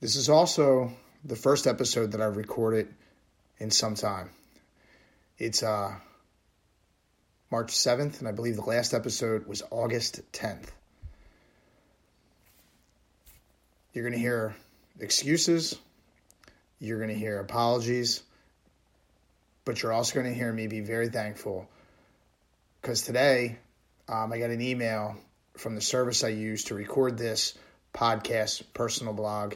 This is also the first episode that I've recorded in some time. It's uh, March 7th, and I believe the last episode was August 10th. You're going to hear excuses, you're going to hear apologies, but you're also going to hear me be very thankful because today um, I got an email from the service I use to record this podcast, personal blog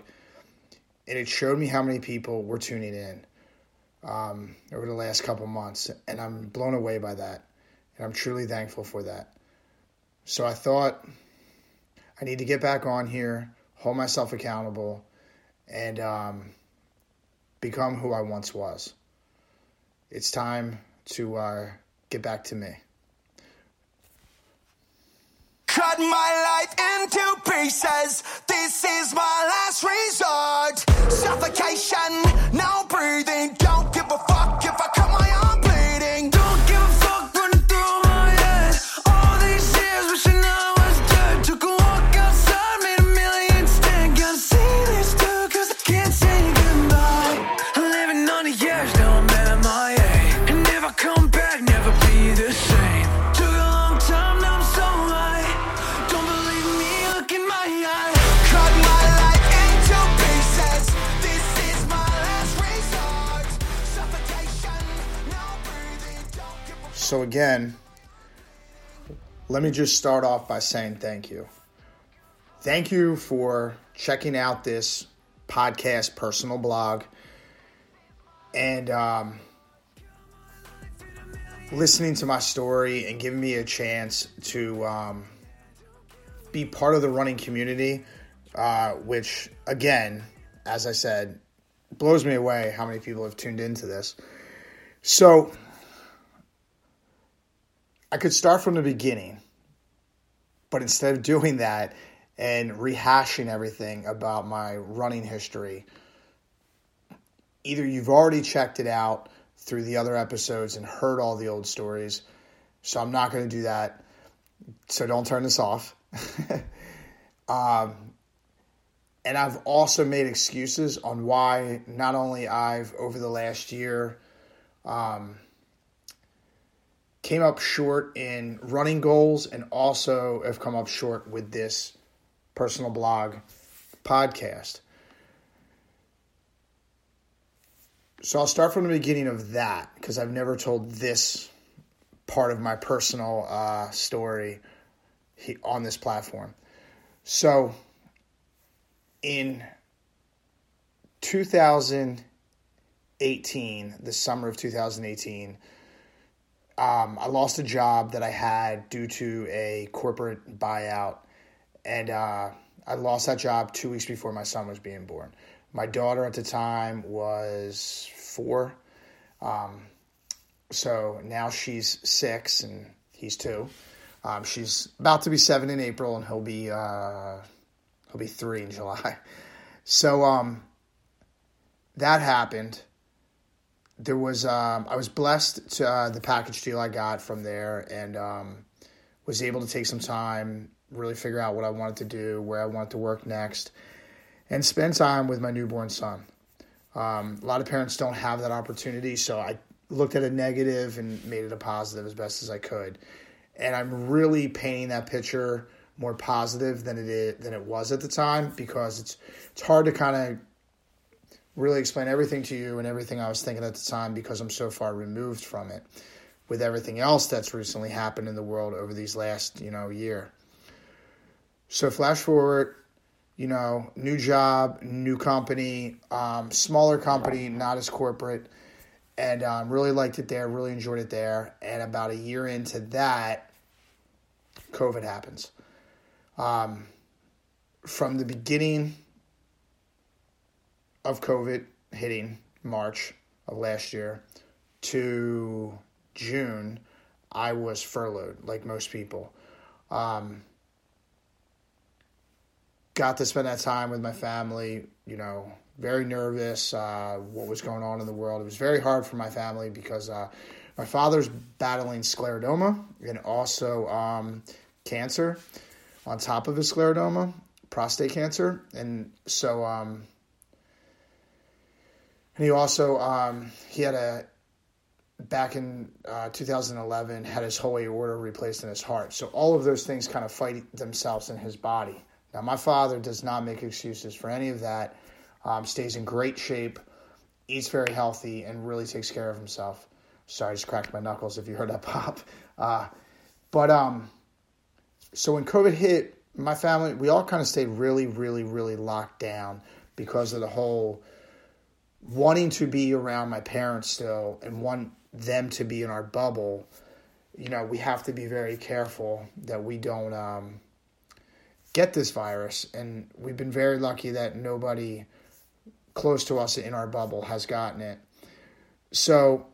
and it showed me how many people were tuning in um, over the last couple months, and I'm blown away by that, and I'm truly thankful for that. So I thought I need to get back on here, hold myself accountable, and um, become who I once was. It's time to uh, get back to me. Cut my life into pieces. This is my last resort. Suffocation, no breathing. Don't give a fuck if I cut my arm So, again, let me just start off by saying thank you. Thank you for checking out this podcast, personal blog, and um, listening to my story and giving me a chance to um, be part of the running community, uh, which, again, as I said, blows me away how many people have tuned into this. So, I could start from the beginning, but instead of doing that and rehashing everything about my running history, either you've already checked it out through the other episodes and heard all the old stories, so I'm not going to do that. So don't turn this off. um, and I've also made excuses on why not only I've over the last year um, came up short in running goals and also have come up short with this personal blog podcast. So I'll start from the beginning of that because I've never told this part of my personal uh, story on this platform. So in 2018, the summer of 2018, um, I lost a job that I had due to a corporate buyout, and uh, I lost that job two weeks before my son was being born. My daughter at the time was four, um, so now she's six and he's two. Um, she's about to be seven in April, and he'll be uh, he'll be three in July. So um, that happened there was um, I was blessed to uh, the package deal I got from there, and um, was able to take some time, really figure out what I wanted to do, where I wanted to work next, and spend time with my newborn son. Um, a lot of parents don't have that opportunity, so I looked at a negative and made it a positive as best as I could. And I'm really painting that picture more positive than it is, than it was at the time because it's it's hard to kind of really explain everything to you and everything I was thinking at the time because I'm so far removed from it with everything else that's recently happened in the world over these last, you know, year. So flash forward, you know, new job, new company, um, smaller company, not as corporate, and um, really liked it there, really enjoyed it there. And about a year into that, COVID happens. Um, from the beginning of COVID hitting March of last year to June, I was furloughed, like most people. Um, got to spend that time with my family, you know, very nervous, uh, what was going on in the world. It was very hard for my family because uh, my father's battling scleroderma and also um, cancer on top of his scleroderma, prostate cancer. And so, um, and he also, um, he had a, back in uh, 2011, had his whole aorta replaced in his heart. So all of those things kind of fight themselves in his body. Now, my father does not make excuses for any of that, um, stays in great shape, eats very healthy, and really takes care of himself. Sorry, I just cracked my knuckles if you heard that pop. Uh, but um, so when COVID hit, my family, we all kind of stayed really, really, really locked down because of the whole wanting to be around my parents still and want them to be in our bubble. You know, we have to be very careful that we don't um, get this virus. And we've been very lucky that nobody close to us in our bubble has gotten it. So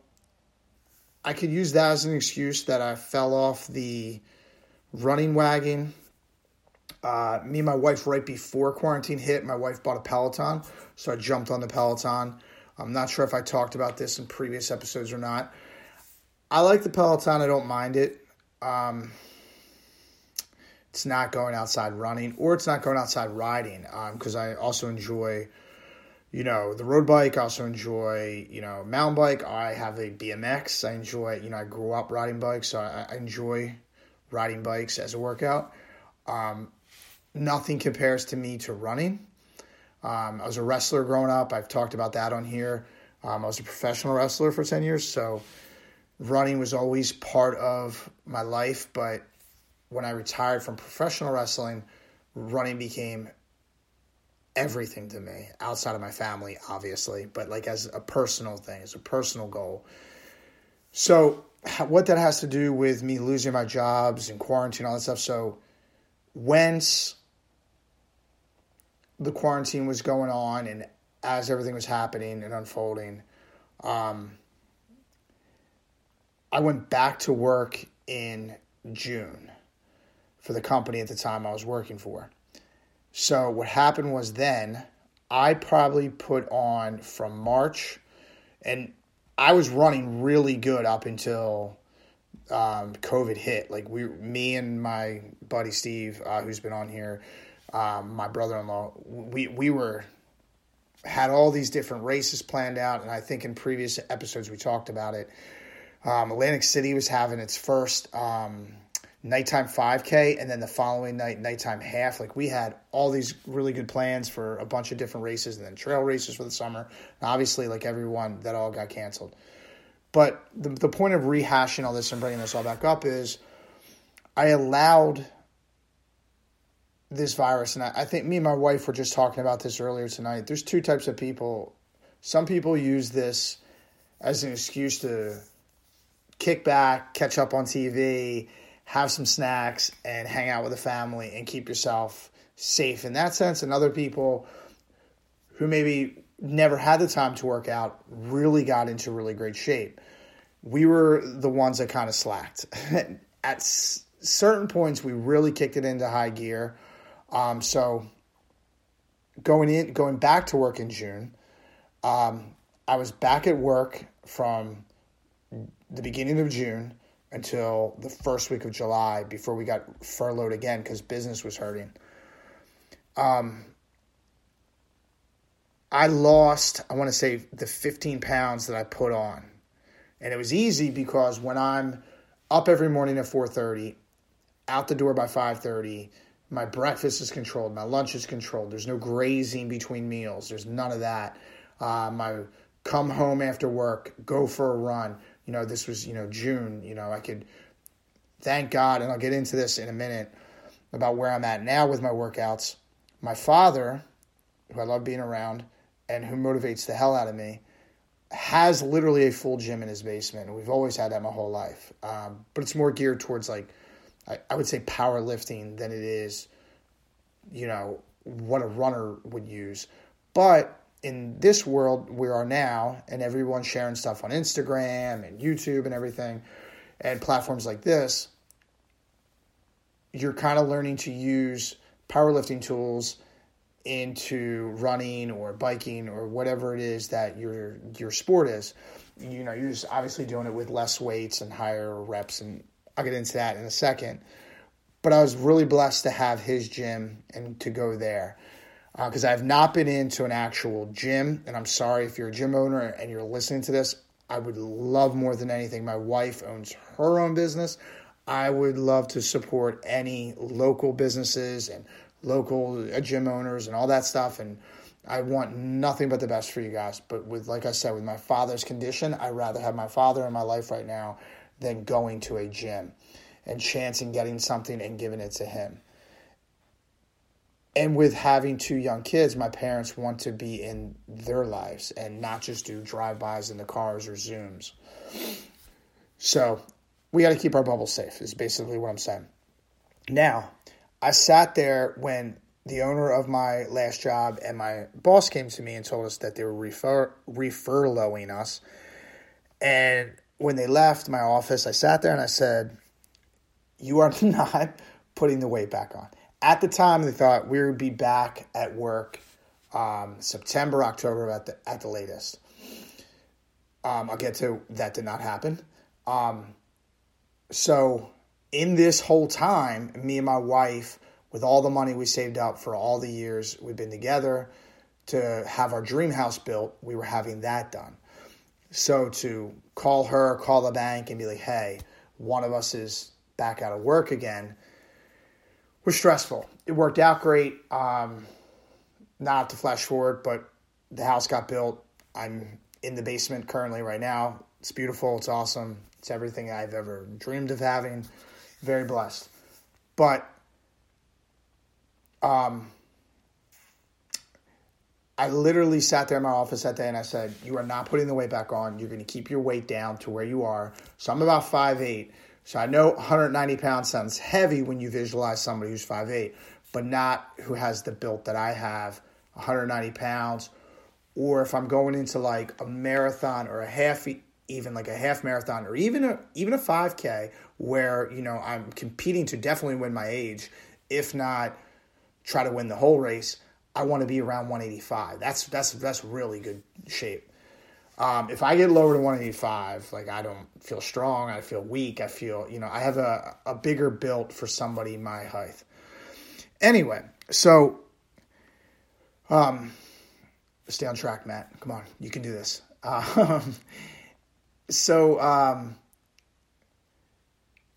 I could use that as an excuse that I fell off the running wagon. Uh, me and my wife, right before quarantine hit, my wife bought a Peloton. So I jumped on the Peloton. I'm not sure if I talked about this in previous episodes or not. I like the Peloton, I don't mind it. Um, it's not going outside running or it's not going outside riding because um, I also enjoy, you know, the road bike. I also enjoy, you know, mountain bike. I have a BMX. I enjoy, you know, I grew up riding bikes, so I, I enjoy riding bikes as a workout. Um, nothing compares to me to running. Um, I was a wrestler growing up. I've talked about that on here. Um, I was a professional wrestler for 10 years, so running was always part of my life, but when I retired from professional wrestling, running became everything to me outside of my family, obviously, but like as a personal thing, as a personal goal. So, what that has to do with me losing my jobs and quarantine, all that stuff. So, once the quarantine was going on and as everything was happening and unfolding, um, I went back to work in June for the company at the time I was working for. So what happened was then I probably put on from March, and I was running really good up until um, COVID hit. Like we, me and my buddy Steve, uh, who's been on here, um, my brother-in-law, we we were had all these different races planned out, and I think in previous episodes we talked about it. Um, Atlantic City was having its first um, nighttime 5K, and then the following night, nighttime half. Like we had all these really good plans for a bunch of different races, and then trail races for the summer. And obviously, like everyone, that all got canceled. But the, the point of rehashing all this and bringing this all back up is I allowed this virus, and I, I think me and my wife were just talking about this earlier tonight. There's two types of people. Some people use this as an excuse to kick back, catch up on TV, have some snacks, and hang out with the family and keep yourself safe in that sense. And other people who maybe never had the time to work out really got into really great shape. We were the ones that kind of slacked. At s- certain points, we really kicked it into high gear. Um, so going in, going back to work in June, um, I was back at work from the beginning of June until the first week of July before we got furloughed again because business was hurting. Um, I lost, I want to say, the 15 pounds that I put on. And it was easy because when I'm up every morning at 4.30, out the door by 5.30, my breakfast is controlled, my lunch is controlled. There's no grazing between meals. There's none of that. Um, my come home after work, go for a run. You know, this was, you know, June. You know, I could thank God, and I'll get into this in a minute about where I'm at now with my workouts. My father, who I love being around and who motivates the hell out of me, has literally a full gym in his basement. And we've always had that my whole life. Um, but it's more geared towards like, I, I would say powerlifting than it is, you know, what a runner would use. But in this world we are now, and everyone's sharing stuff on Instagram and YouTube and everything, and platforms like this, you're kind of learning to use powerlifting tools into running or biking or whatever it is that your your sport is. You know, you're just obviously doing it with less weights and higher reps, and I'll get into that in a second. But I was really blessed to have his gym and to go there because uh, I've not been into an actual gym. And I'm sorry if you're a gym owner and you're listening to this. I would love more than anything. My wife owns her own business. I would love to support any local businesses and local uh, gym owners and all that stuff. And I want nothing but the best for you guys. But with, like I said, with my father's condition, I'd rather have my father in my life right now than going to a gym and chancing getting something and giving it to him. And with having two young kids, my parents want to be in their lives and not just do drive-bys in the cars or Zooms. So we got to keep our bubble safe, is basically what I'm saying. Now, I sat there when the owner of my last job and my boss came to me and told us that they were refer refurloughing us. And when they left my office, I sat there and I said, "You are not putting the weight back on." At the time, they thought we would be back at work um, September, October at the at the latest. Um, I'll get to that. Did not happen. Um, so in this whole time, me and my wife, with all the money we saved up for all the years we've been together to have our dream house built, we were having that done. So to call her, call the bank, and be like, hey, one of us is back out of work again was stressful. It worked out great. Um, not to flash forward, but the house got built. I'm in the basement currently right now. It's beautiful. It's awesome. It's everything I've ever dreamed of having. Very blessed. But um, I literally sat there in my office that day and I said, You are not putting the weight back on. You're going to keep your weight down to where you are. So I'm about 5'8. So I know 190 pounds sounds heavy when you visualize somebody who's 5'8, but not who has the build that I have 190 pounds. Or if I'm going into like a marathon or a half even like a half marathon or even a even a 5k where you know I'm competing to definitely win my age if not try to win the whole race I want to be around 185 that's that's that's really good shape. Um, if I get lower to 185 like I don't feel strong I feel weak I feel you know I have a, a bigger built for somebody my height. Anyway so um stay on track Matt. Come on you can do this. Um, so um,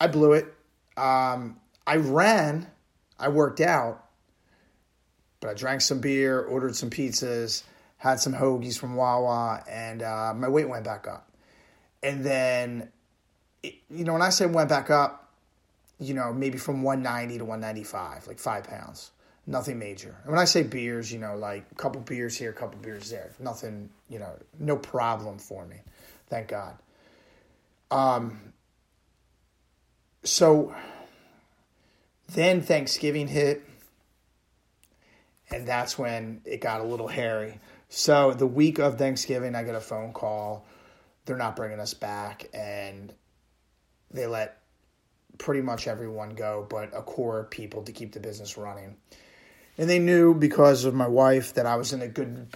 I blew it. Um, I ran, I worked out, but I drank some beer, ordered some pizzas, had some hoagies from Wawa, and uh, my weight went back up. And then, it, you know, when I say went back up, you know, maybe from 190 to 195, like five pounds. Nothing major. And when I say beers, you know, like a couple beers here, a couple beers there. Nothing, you know, no problem for me. Thank God. Um, so then Thanksgiving hit, and that's when it got a little hairy. So the week of Thanksgiving, I get a phone call. They're not bringing us back, and they let pretty much everyone go, but a core of people to keep the business running. And they knew because of my wife that I was in a good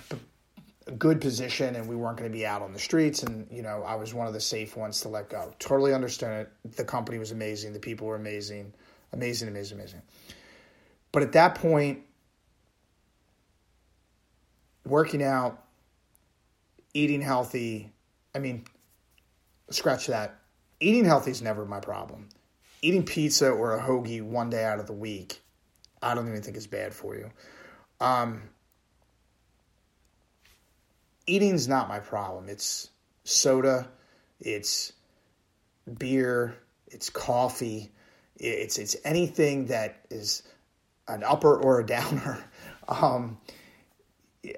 a good position and we weren't going to be out on the streets and you know I was one of the safe ones to let go. Totally understood it. The company was amazing, the people were amazing, amazing, amazing, amazing. But at that point working out, eating healthy, I mean scratch that. Eating healthy is never my problem. Eating pizza or a hoagie one day out of the week, I don't even think is bad for you. Um, eating's not my problem. It's soda, it's beer, it's coffee, it's it's anything that is an upper or a downer. Um,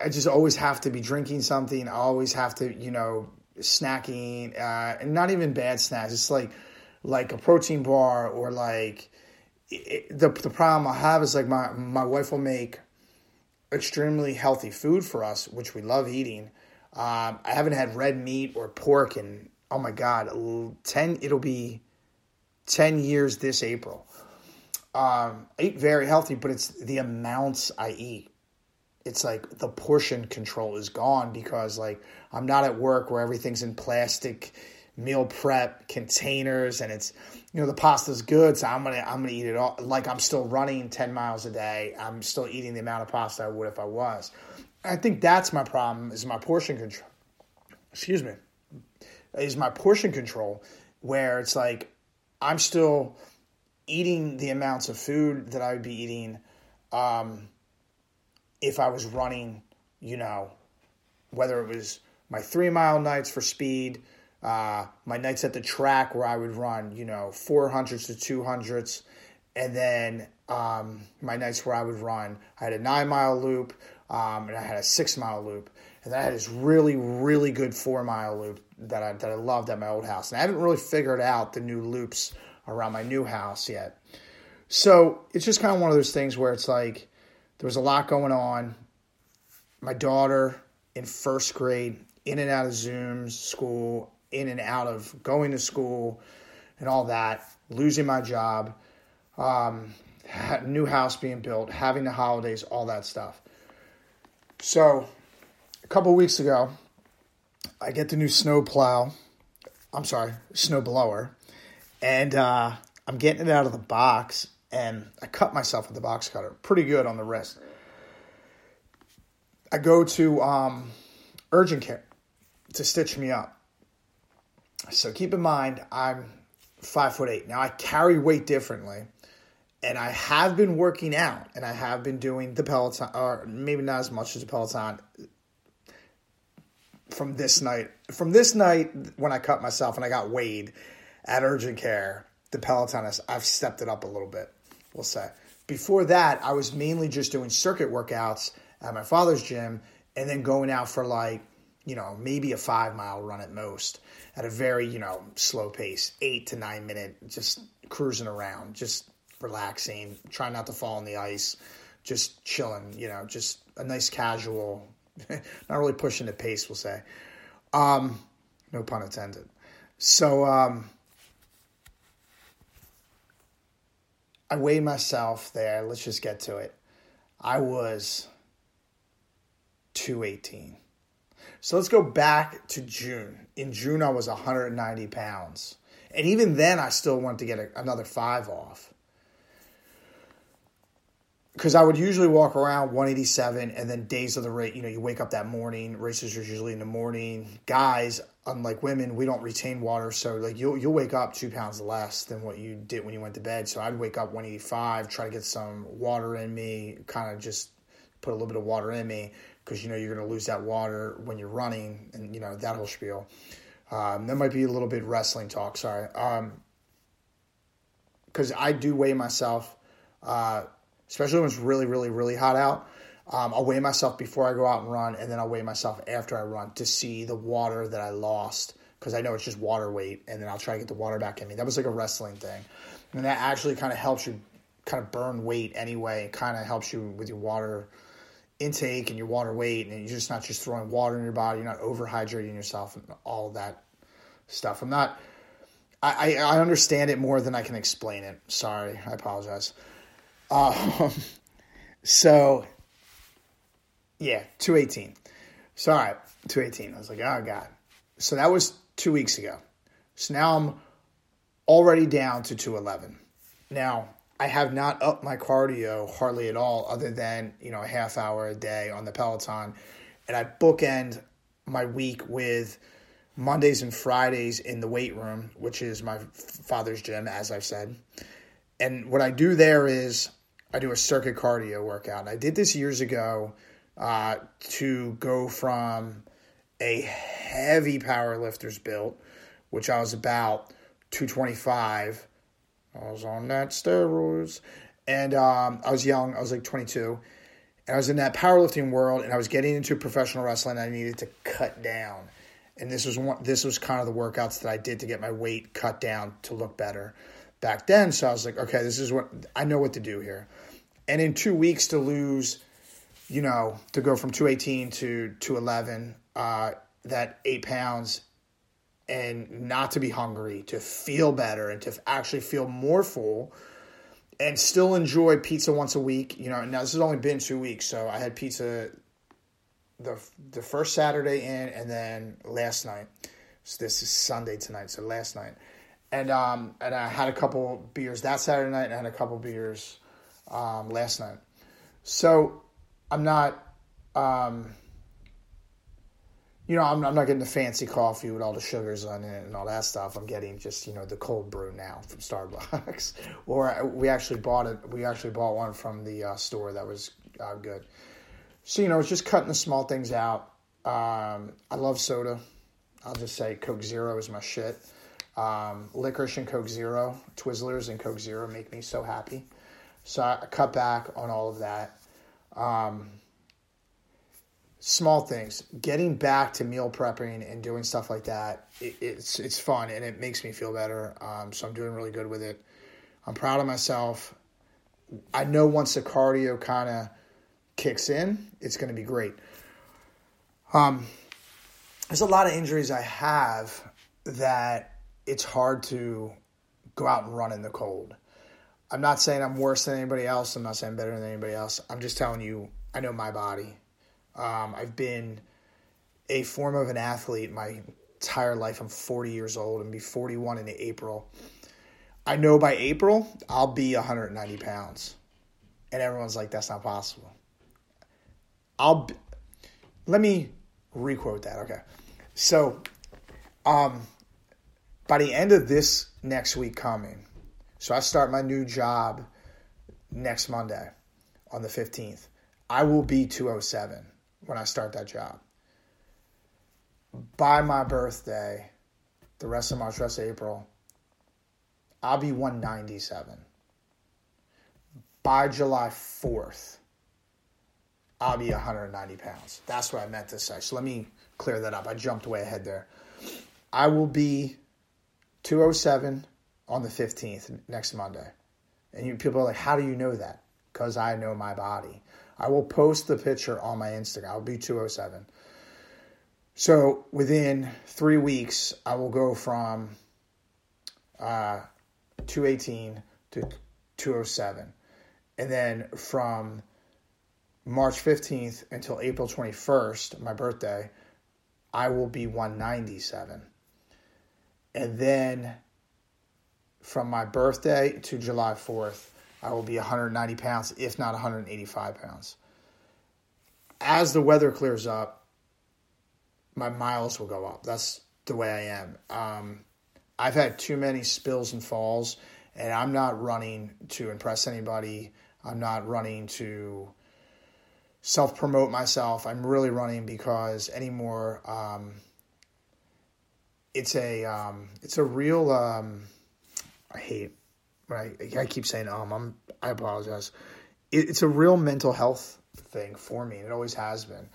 I just always have to be drinking something. I always have to, you know, snacking, uh, and not even bad snacks. It's like like a protein bar or like it, the the problem I have is like my my wife will make extremely healthy food for us, which we love eating. Um, I haven't had red meat or pork in oh my god, ten. It'll be ten years this April. Um, I eat very healthy, but it's the amounts I eat. It's like the portion control is gone because like I'm not at work where everything's in plastic meal prep containers and it's you know the pasta's good so i'm gonna i'm gonna eat it all. Like i'm still running 10 miles a day. I'm still eating the amount of pasta i would if i was. I think that's my problem is my portion control excuse me is my portion control where it's like i'm still eating the amounts of food that i would be eating um, if i was running you know whether it was my three mile nights for speed uh, my nights at the track where I would run, you know, 400s to 200s. And then um, my nights where I would run, I had a nine mile loop um, and I had a six mile loop. And then I had this really, really good four mile loop that I, that I loved at my old house. And I haven't really figured out the new loops around my new house yet. So it's just kind of one of those things where it's like there was a lot going on. My daughter in first grade, in and out of Zooms, school, in and out of going to school and all that, losing my job, um, new house being built, having the holidays, all that stuff. So, a couple weeks ago, I get the new snow plow. I'm sorry, snow blower, and uh, I'm getting it out of the box, and I cut myself with the box cutter, pretty good on the wrist. I go to um, urgent care to stitch me up. So keep in mind, I'm five foot eight. Now I carry weight differently, and I have been working out, and I have been doing the Peloton, or maybe not as much as the Peloton. From this night, from this night when I cut myself and I got weighed at urgent care, the Peloton I've stepped it up a little bit. We'll say. Before that, I was mainly just doing circuit workouts at my father's gym, and then going out for like you know maybe a five mile run at most at a very, you know, slow pace, eight to nine minute, just cruising around, just relaxing, trying not to fall on the ice, just chilling, you know, just a nice casual, not really pushing the pace, we'll say. Um, no pun intended. So, um, I weighed myself there. Let's just get to it. I was 218. So let's go back to June. In June, I was 190 pounds. And even then, I still wanted to get a, another five off. Because I would usually walk around 187, and then days of the race, you know, you wake up that morning. Races are usually in the morning. Guys, unlike women, we don't retain water, so like you'll you'll wake up two pounds less than what you did when you went to bed. So I'd wake up 185, try to get some water in me, kind of just put a little bit of water in me because you know you're going to lose that water when you're running, and you know that whole spiel. Um, that might be a little bit wrestling talk. Sorry, because um, I do weigh myself, uh, especially when it's really, really, really hot out. Um, I'll weigh myself before I go out and run, and then I'll weigh myself after I run to see the water that I lost because I know it's just water weight, and then I'll try to get the water back in me. That was like a wrestling thing, and that actually kind of helps you kind of burn weight anyway. It kind of helps you with your water intake and your water weight, and you're just not just throwing water in your body, you're not overhydrating yourself, and all that stuff. I'm not. I, I understand it more than I can explain it. Sorry, I apologize. Um, so, yeah, 218. Sorry, 218. I was like, oh, God. So that was two weeks ago. So now I'm already down to 211. Now, I have not upped my cardio hardly at all, other than you know a half hour a day on the Peloton, and I bookend my week with Mondays and Fridays in the weight room, which is my father's gym, as I've said. And what I do there is I do a circuit cardio workout. And I did this years ago uh, to go from a heavy power lifter's build, which I was about 225 I was on that steroids. And um, I was young, I was like 22. And I was in that powerlifting world and I was getting into professional wrestling. And I needed to cut down. And this was one, this was kind of the workouts that I did to get my weight cut down to look better. Back then. So I was like, okay, this is what I know what to do here. And in two weeks to lose, you know, to go from 218 to 211, uh, that eight pounds, and not to be hungry, to feel better, and to actually feel more full, and still enjoy pizza once a week. You know, now this has only been two weeks, so I had pizza the the first Saturday in, and then last night. So this is Sunday tonight, so last night, and um, and I had a couple beers that Saturday night, and I had a couple beers um, last night. So I'm not, um, you know, I'm, I'm not getting the fancy coffee with all the sugars on it and all that stuff. I'm getting just you know the cold brew now from Starbucks, or we actually bought it. We actually bought one from the uh, store that was uh, good. So you know, it's just cutting the small things out. Um, I love soda. I'll just say Coke Zero is my shit. Um, licorice and Coke Zero, Twizzlers and Coke Zero make me so happy. So I cut back on all of that. Um, small things, getting back to meal prepping and doing stuff like that, it, it's it's fun and it makes me feel better. Um, so I'm doing really good with it. I'm proud of myself. I know once the cardio kind of kicks in, it's going to be great. Um, there's a lot of injuries I have that it's hard to go out and run in the cold. I'm not saying I'm worse than anybody else. I'm not saying I'm better than anybody else. I'm just telling you, I know my body. Um, I've been a form of an athlete my entire life. I'm 40 years old and be 41 in April. I know by April I'll be 190 pounds, and everyone's like, "That's not possible." I'll be, let me requote that. Okay, so um, by the end of this next week coming, so I start my new job next Monday on the 15th. I will be 207 when I start that job. By my birthday, the rest of March, rest of April, I'll be 197. By July 4th, I'll be 190 pounds. That's what I meant to say. So let me clear that up. I jumped way ahead there. I will be 207 on the 15th, next Monday. And you, people are like, how do you know that? Because I know my body. I will post the picture on my Instagram. I'll be 207. So within three weeks, I will go from uh, 218 to 207. And then from March 15th until April 21st, my birthday, I will be 197. And then from my birthday to July 4th, I will be 190 pounds, if not 185 pounds. As the weather clears up, my miles will go up. That's the way I am. Um, I've had too many spills and falls, and I'm not running to impress anybody. I'm not running to self promote myself. I'm really running because anymore, um, it's a um, it's a real. Um, I hate I, I keep saying um. I'm I apologize. It, it's a real mental health thing for me. and It always has been.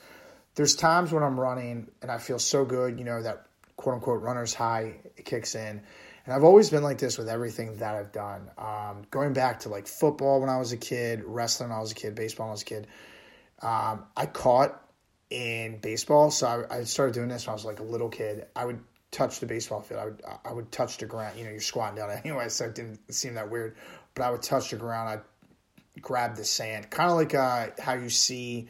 There's times when I'm running and I feel so good. You know that quote unquote runner's high kicks in. And I've always been like this with everything that I've done. Um, going back to like football when I was a kid, wrestling when I was a kid, baseball when I was a kid. Um, I caught in baseball, so I, I, started doing this when I was like a little kid. I would touch the baseball field. I would I would touch the ground. You know, you're squatting down anyway, so it didn't seem that weird. But I would touch the ground. I'd grab the sand, kind of like uh, how you see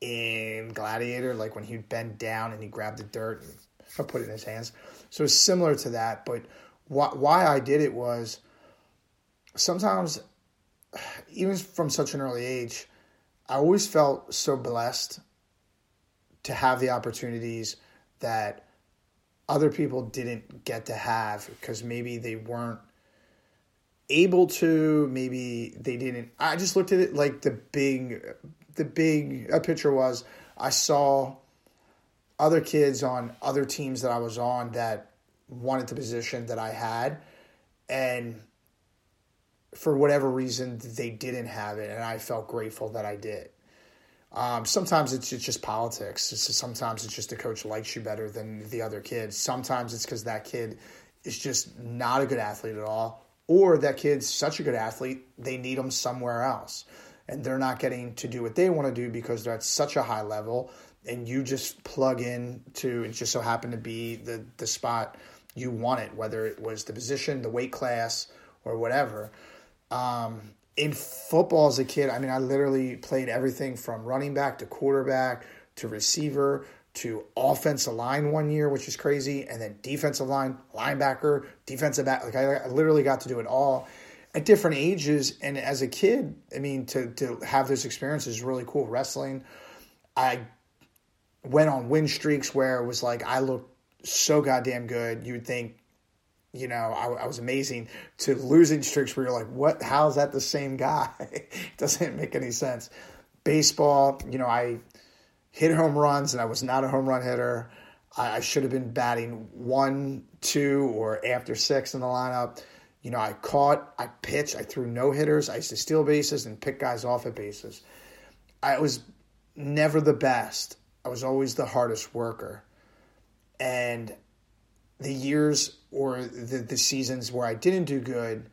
in Gladiator, like when he'd bend down and he grabbed the dirt and put it in his hands. So it's similar to that. But wh- why I did it was sometimes, even from such an early age, I always felt so blessed to have the opportunities that other people didn't get to have because maybe they weren't able to maybe they didn't. I just looked at it like the big the big a picture was i saw other kids on other teams that i was on that wanted the position that i had and for whatever reason they didn't have it and i felt grateful that i did um, sometimes it's, it's just politics. It's just, sometimes it's just the coach likes you better than the other kids. Sometimes it's because that kid is just not a good athlete at all, or that kid's such a good athlete, they need them somewhere else. And they're not getting to do what they want to do because they're at such a high level. And you just plug in to, it just so happened to be the, the spot you wanted, whether it was the position, the weight class, or whatever. Um, in football as a kid, I mean, I literally played everything from running back to quarterback to receiver to offensive line one year, which is crazy, and then defensive line, linebacker, defensive back. Like I, I literally got to do it all at different ages. And as a kid, I mean, to to have those experiences is really cool. Wrestling, I went on win streaks where it was like I looked so goddamn good. You would think, you know, I, I was amazing. To losing streaks where you're like, what? How's that the same guy? it doesn't make any sense. Baseball, you know, I hit home runs, and I was not a home run hitter. I, I should have been batting one, two, or after six in the lineup. You know, I caught, I pitched, I threw no hitters. I used to steal bases and pick guys off at bases. I was never the best. I was always the hardest worker. And the years or the, the seasons where I didn't do good,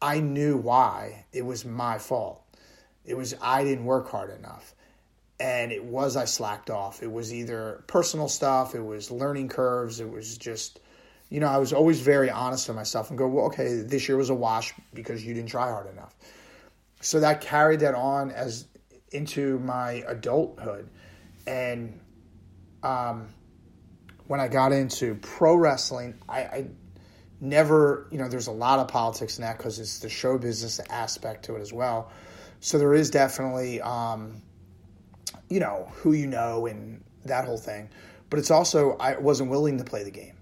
I knew why. It was my fault. It was I didn't work hard enough and it was I slacked off. It was either personal stuff, it was learning curves, it was just, you know, I was always very honest with myself and go, well, okay, this year was a wash because you didn't try hard enough. So that carried that on as into my adulthood, and um, when I got into pro wrestling, I, I never, you know, there's a lot of politics in that because it's the show business aspect to it as well. So there is definitely. Um, you know, who you know and that whole thing. But it's also, I wasn't willing to play the game.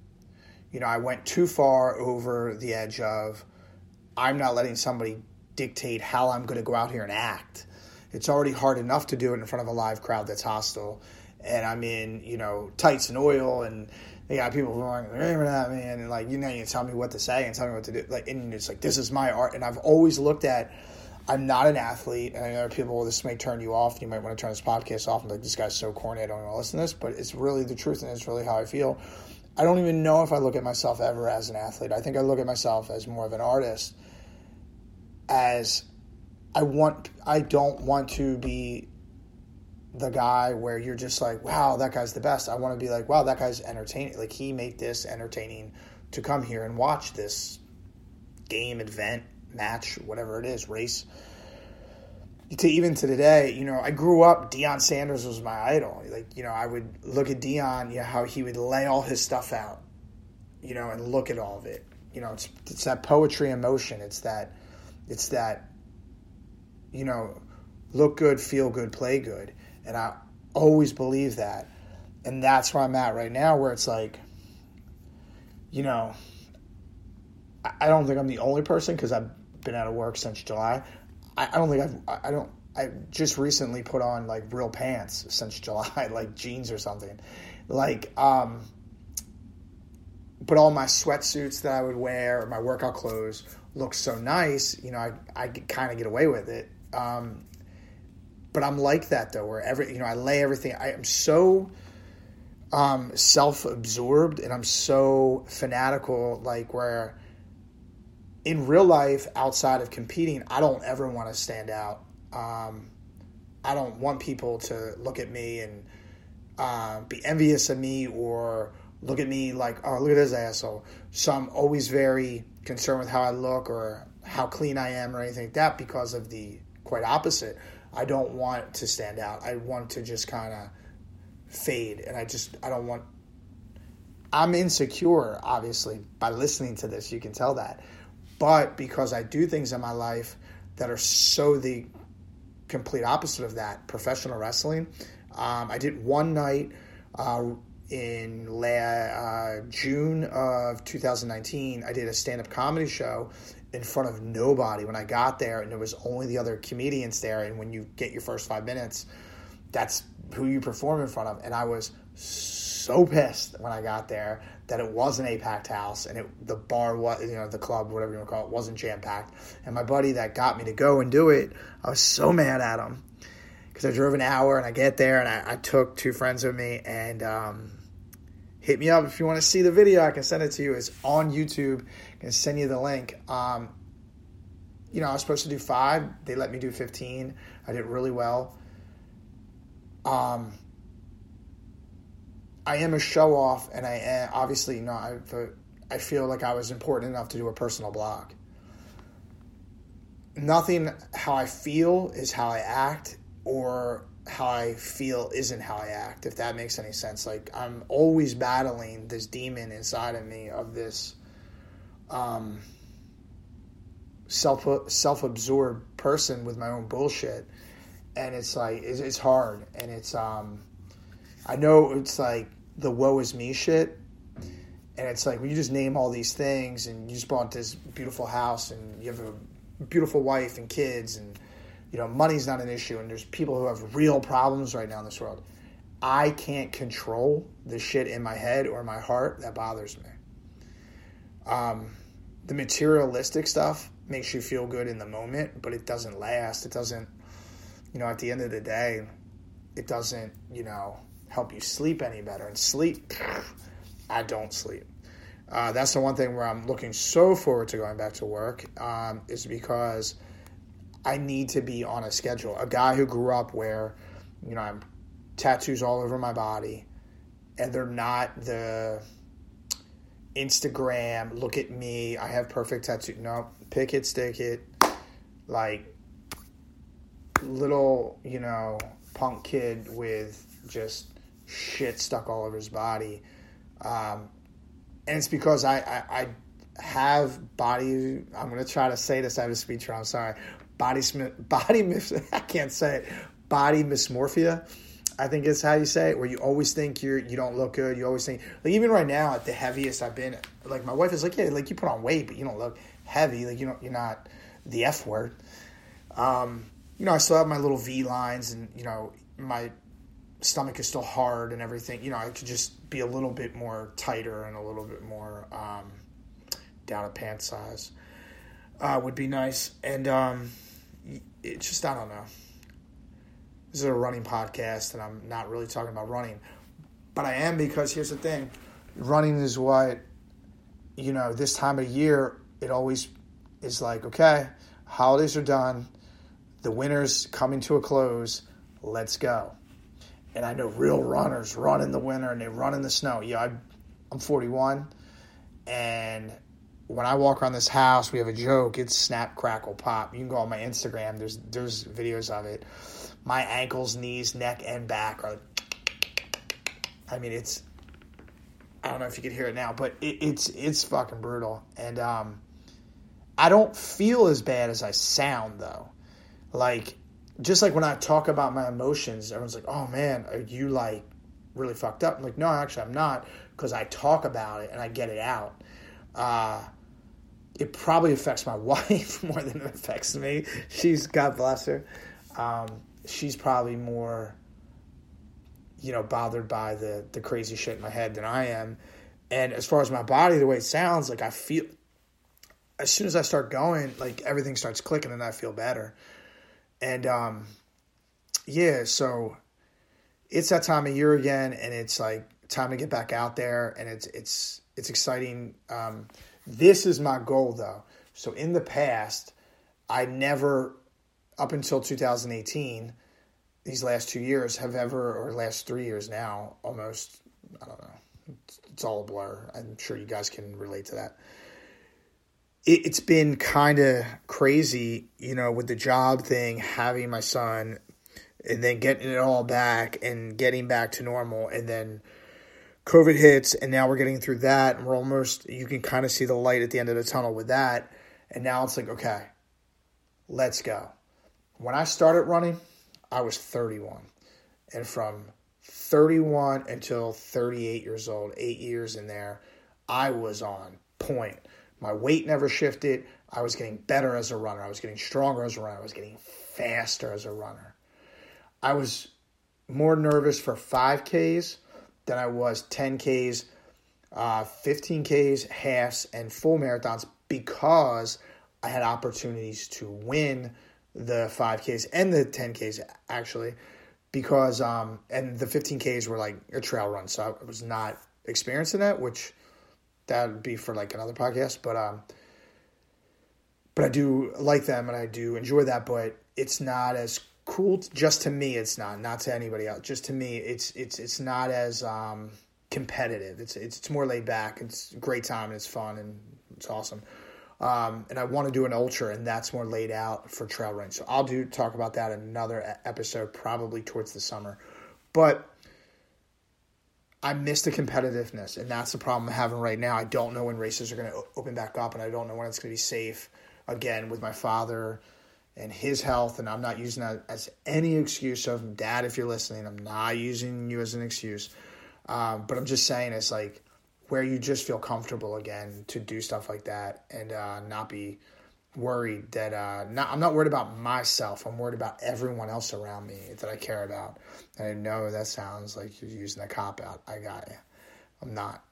You know, I went too far over the edge of, I'm not letting somebody dictate how I'm going to go out here and act. It's already hard enough to do it in front of a live crowd that's hostile. And I'm in, you know, tights and oil and they got people going, remember man, and like you know, you tell me what to say and tell me what to do. Like, and it's like this is my art, and I've always looked at I'm not an athlete, and I know people, this may turn you off. You might want to turn this podcast off and like, this guy's so corny, I don't want to listen to this, but it's really the truth, and it's really how I feel. I don't even know if I look at myself ever as an athlete. I think I look at myself as more of an artist, as I want, I don't want to be the guy where you're just like, wow, that guy's the best. I want to be like, wow, that guy's entertaining. Like, he made this entertaining to come here and watch this game, event, match, whatever it is, race. To even to today, you know, I grew up. Deion Sanders was my idol. Like, you know, I would look at Deion, you know, how he would lay all his stuff out, you know, and look at all of it. You know, it's it's that poetry in motion. It's that, it's that, you know, look good, feel good, play good, and I always believe that, and that's where I'm at right now, where it's like, you know, I don't think I'm the only person because I've been out of work since July. I, don't think I've, I don't, I just recently put on like real pants since July, like jeans or something. Like, um, but all my sweatsuits that I would wear, my workout clothes, look so nice. You know, I, I kind of get away with it. Um, but I'm like that though, where every, you know, I lay everything, I am so, um, self-absorbed and I'm so fanatical, like where, in real life, outside of competing, I don't ever want to stand out. Um, I don't want people to look at me and uh, be envious of me or look at me like, oh, look at this asshole. So I'm always very concerned with how I look or how clean I am or anything like that because of the quite opposite. I don't want to stand out. I want to just kind of fade. And I just, I don't want, I'm insecure, obviously, by listening to this. You can tell that but because I do things in my life that are so the complete opposite of that, professional wrestling. Um, I did one night uh, in la- uh, June of 2019. I did a stand up comedy show in front of nobody when I got there, and there was only the other comedians there. And when you get your first five minutes, that's who you perform in front of. And I was so pissed when I got there that it wasn't a packed house and it, the bar was you know the club whatever you want to call it wasn't jam packed and my buddy that got me to go and do it I was so mad at him because I drove an hour and I get there and I, I took two friends with me and um, hit me up if you want to see the video I can send it to you it's on YouTube can send you the link um, you know, I was supposed to do five. They let me do 15. I did really well. Um, I am a show off, and I am obviously, you know, I, I feel like I was important enough to do a personal blog. Nothing how I feel is how I act, or how I feel isn't how I act, if that makes any sense. Like, I'm always battling this demon inside of me of this um, self self absorbed person with my own bullshit, and it's like it's, it's hard, and it's um, I know it's like the woe is me shit, and it's like when you just name all these things, and you just bought this beautiful house, and you have a beautiful wife and kids, and you know money's not an issue, and there's people who have real problems right now in this world. I can't control the shit in my head or my heart that bothers me. Um, the materialistic stuff makes you feel good in the moment, but it doesn't last. It doesn't, you know, at the end of the day, it doesn't, you know, help you sleep any better. And sleep, I don't sleep. Uh, that's the one thing where I'm looking so forward to going back to work um, is because I need to be on a schedule. A guy who grew up where, you know, I'm tattoos all over my body, and they're not the Instagram, look at me, I have perfect tattoo. No, pick it, stick it. Like little, you know, punk kid with just shit stuck all over his body. Um, and it's because I, I, I have body, I'm going to try to say this, I have a speech I'm sorry. Body, body, I can't say it. Body dysmorphia I think is how you say it, where you always think you're you don't look good. You always think like even right now at the heaviest I've been, like my wife is like, yeah, like you put on weight, but you don't look heavy. Like you don't you're not the F word. Um, you know, I still have my little V lines, and you know my stomach is still hard and everything. You know, I could just be a little bit more tighter and a little bit more um, down a pant size uh, would be nice. And um, it just I don't know this is a running podcast and I'm not really talking about running. But I am because here's the thing running is what, you know, this time of year, it always is like, okay, holidays are done, the winter's coming to a close, let's go. And I know real runners run in the winter and they run in the snow. Yeah, I'm 41, and when I walk around this house, we have a joke. It's snap, crackle, pop. You can go on my Instagram. There's there's videos of it my ankles, knees, neck, and back are. I mean, it's. I don't know if you could hear it now, but it, it's it's fucking brutal, and um, I don't feel as bad as I sound though. Like, just like when I talk about my emotions, everyone's like, "Oh man, are you like really fucked up?" I'm like, "No, actually, I'm not," because I talk about it and I get it out. Uh, it probably affects my wife more than it affects me. She's God bless her. Um, she's probably more you know bothered by the the crazy shit in my head than I am. And as far as my body, the way it sounds, like I feel as soon as I start going, like everything starts clicking and I feel better. And um yeah, so it's that time of year again and it's like time to get back out there and it's it's it's exciting. Um this is my goal though. So in the past, I never up until 2018, these last two years have ever, or last three years now, almost, I don't know, it's, it's all a blur. I'm sure you guys can relate to that. It, it's been kind of crazy, you know, with the job thing, having my son, and then getting it all back and getting back to normal, and then COVID hits, and now we're getting through that, and we're almost, you can kind of see the light at the end of the tunnel with that. And now it's like, okay, let's go when I started running, I was 31. And from 31 until 38 years old, eight years in there, I was on point. My weight never shifted. I was getting better as a runner. I was getting stronger as a runner. I was getting faster as a runner. I was more nervous for 5Ks than I was 10Ks, uh, 15Ks, halves, and full marathons because I had opportunities to win the 5Ks and the 10Ks actually because um and the 15Ks were like a trail run so I was not experiencing that which that would be for like another podcast but um but I do like them and I do enjoy that. But it's not as cool. Just to me, it's not. Not to anybody else. Just to me, it's it's it's not as um, competitive. It's it's it's more laid back. It's great time and it's fun and it's awesome. Um, and I want to do an ultra, and that's more laid out for trail running. So I'll do talk about that in another episode, probably towards the summer. But I miss the competitiveness, and that's the problem I'm having right now. I don't know when races are going to open back up, and I don't know when it's going to be safe again with my father and his health. And I'm not using that as any excuse. So, Dad, if you're listening, I'm not using you as an excuse. Um, but I'm just saying it's like where you just feel comfortable again to do stuff like that and uh, not be worried that uh, not, I'm not worried about myself. I'm worried about everyone else around me that I care about. And I know that sounds like you're using a cop out. I got you. I'm not.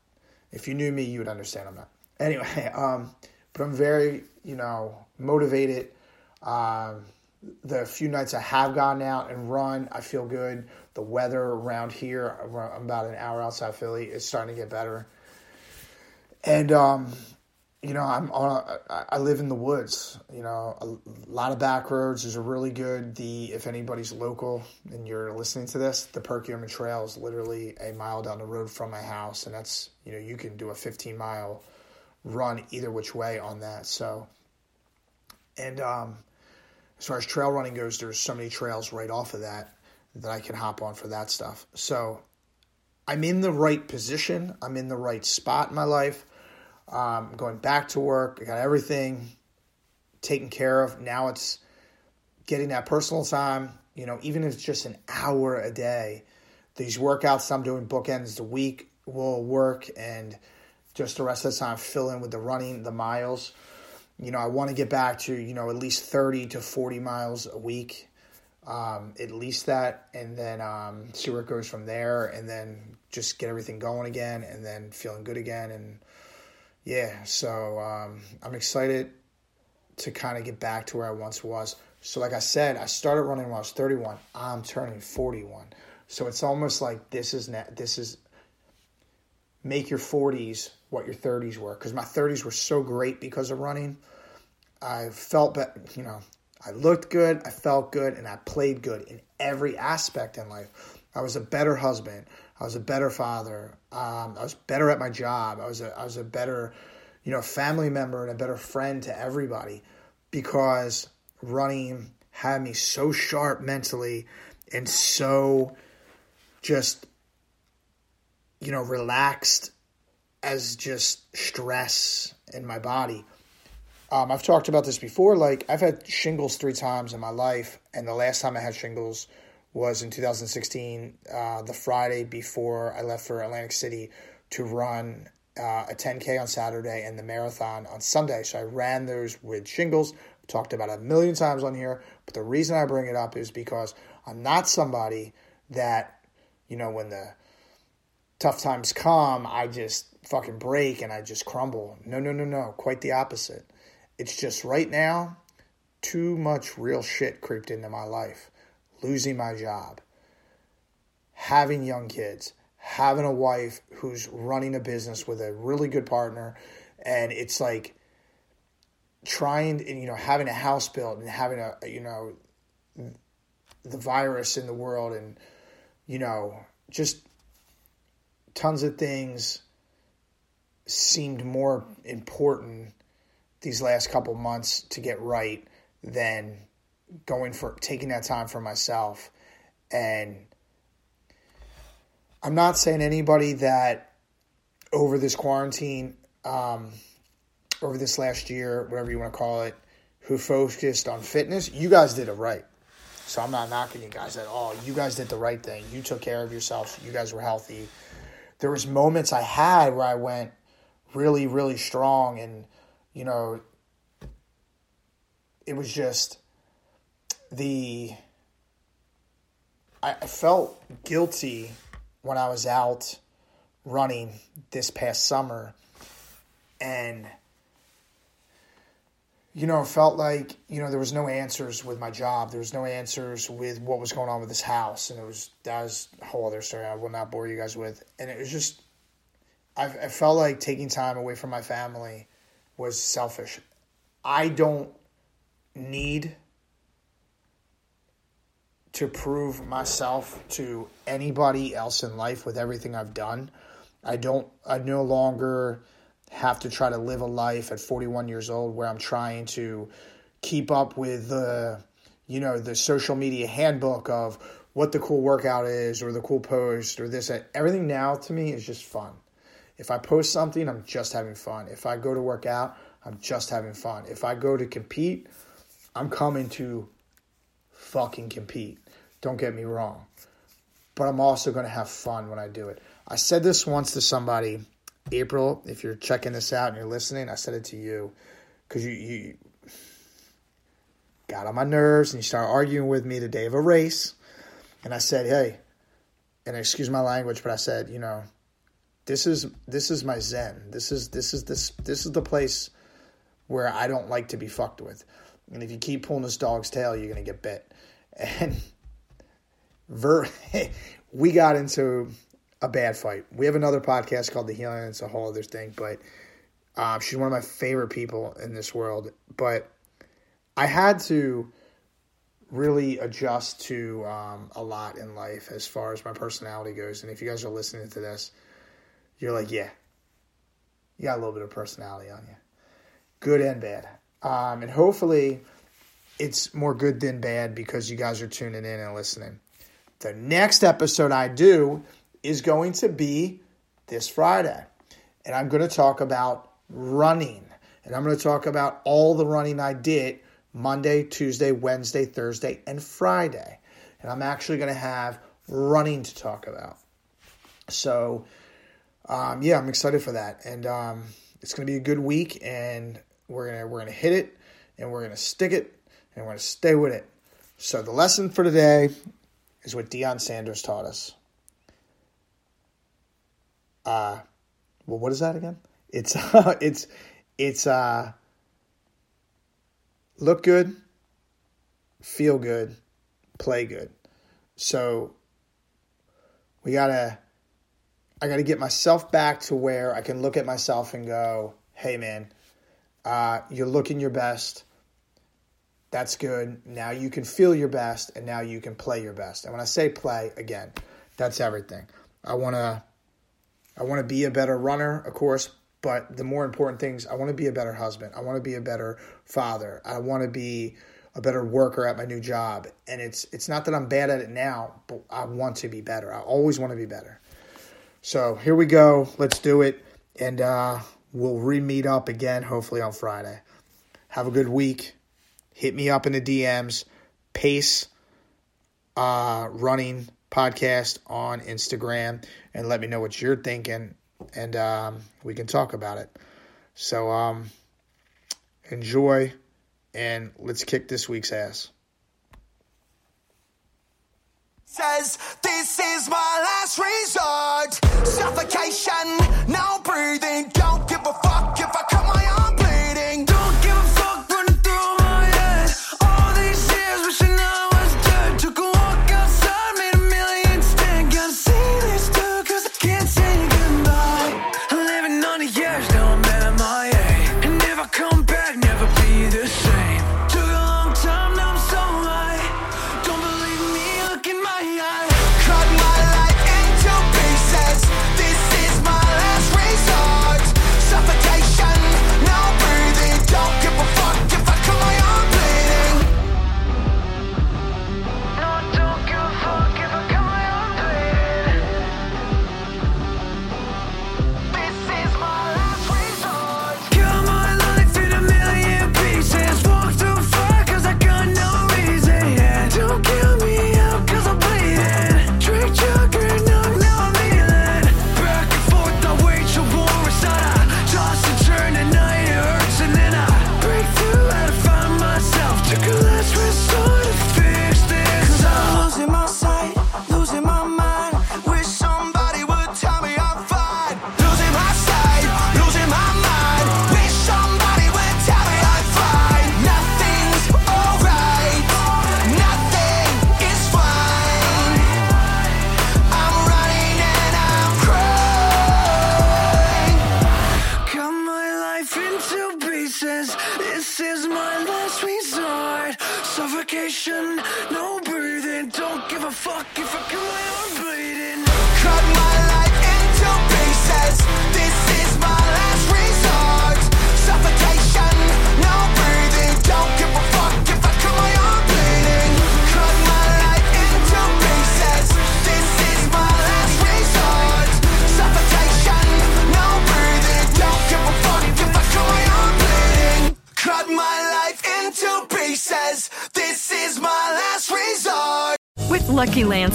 If you knew me, you would understand I'm not. Anyway, um, but I'm very, you know, motivated. Um, the few nights I have gone out and run, I feel good. The weather around here, I'm about an hour outside Philly, is starting to get better. And um, you know, I'm on. A, I live in the woods. You know, a lot of back roads. There's a really good. The if anybody's local and you're listening to this, the Perkiomen Trail is literally a mile down the road from my house, and that's you know you can do a 15 mile run either which way on that. So, and um, as far as trail running goes, there's so many trails right off of that that I can hop on for that stuff. So, I'm in the right position. I'm in the right spot in my life um, going back to work. I got everything taken care of. Now it's getting that personal time. You know, even if it's just an hour a day, these workouts I'm doing bookends the week will work, and just the rest of the time fill in with the running, the miles. You know, I want to get back to you know at least thirty to forty miles a week. Um, at least that, and then um, see where it goes from there, and then just get everything going again, and then feeling good again, and yeah, so um, I'm excited to kind of get back to where I once was. So, like I said, I started running when I was 31. I'm turning 41. So it's almost like this is net, this is make your 40s what your 30s were because my 30s were so great because of running. I felt that you know I looked good, I felt good, and I played good in every aspect in life. I was a better husband. I was a better father. Um, I was better at my job. I was a, I was a better, you know, family member and a better friend to everybody because running had me so sharp mentally and so just, you know, relaxed as just stress in my body. Um, I've talked about this before. Like, I've had shingles three times in my life, and the last time I had shingles was in 2016, uh, the Friday before I left for Atlantic City to run uh, a 10K on Saturday and the marathon on Sunday. So I ran those with shingles. Talked about a million times on here, but the reason I bring it up is because I'm not somebody that, you know, when the tough times come, I just fucking break and I just crumble. No, no, no, no. Quite the opposite. It's just right now, too much real shit creeped into my life losing my job, having young kids, having a wife who's running a business with a really good partner, and it's like trying, and, you know, having a house built and having a, you know, the virus in the world and, you know, just tons of things seemed more important these last couple months to get right than going for taking that time for myself and I'm not saying anybody that over this quarantine, um, over this last year, whatever you want to call it, who focused on fitness, you guys did it right. So I'm not knocking you guys at all. You guys did the right thing. You took care of yourselves. You guys were healthy. There was moments I had where I went really, really strong, and you know, it was just the I, felt guilty when I was out running this past summer and you know, felt like, you know, there was no answers with my job. There was no answers with what was going on with this house. And it was, that was a whole other story I will not bore you guys with. And it was just, I, I felt like taking time away from my family was selfish. I don't need to prove myself to anybody else in life with everything I've done. I don't I no longer have to try to live a life at 41 years old where I'm trying to keep up with the you know the social media handbook of what the cool workout is or the cool post or this everything now to me is just fun. If I post something, I'm just having fun. If I go to work out, I'm just having fun. If I go to compete, I'm coming to fucking compete. Don't get me wrong. But I'm also going to have fun when I do it. I said this once to somebody, April, if you're checking this out and you're listening, I said it to you because you, you got on my nerves and you started arguing with me the day of a race. And I said, hey, and excuse my language, but I said, you know, this is this is my zen. This is this is this this is the place where I don't like to be fucked with. And if you keep pulling this dog's tail, you're gonna get bit. And ver- we got into a bad fight. We have another podcast called The Healing. It's a whole other thing, but uh, she's one of my favorite people in this world. But I had to really adjust to um, a lot in life as far as my personality goes. And if you guys are listening to this, you're like, yeah, you got a little bit of personality on you, good and bad. Um, and hopefully, it's more good than bad because you guys are tuning in and listening. The next episode I do is going to be this Friday. And I'm going to talk about running. And I'm going to talk about all the running I did Monday, Tuesday, Wednesday, Thursday, and Friday. And I'm actually going to have running to talk about. So, um, yeah, I'm excited for that. And um, it's going to be a good week. And we're going to we're going to hit it and we're going to stick it and we're going to stay with it. So, the lesson for today is what Deion Sanders taught us. Uh, well, what is that again? It's uh, it's it's uh, look good, feel good, play good. So we gotta, I gotta get myself back to where I can look at myself and go, "Hey, man, uh, you're looking your best." That's good. Now you can feel your best and now you can play your best. And when I say play, again, that's everything. I want to I want to be a better runner, of course, but the more important things, I want to be a better husband. I want to be a better father. I want to be a better worker at my new job. And it's it's not that I'm bad at it now, but I want to be better. I always want to be better. So here we go. Let's do it. And uh, we'll re meet up again, hopefully on Friday. Have a good week. Hit me up in the DMs. Pace uh, running podcast on Instagram and let me know what you're thinking, and um, we can talk about it. So um, enjoy, and let's kick this week's ass. Says this is my last resort. Suffocation, no breathing. Don't give a fuck if I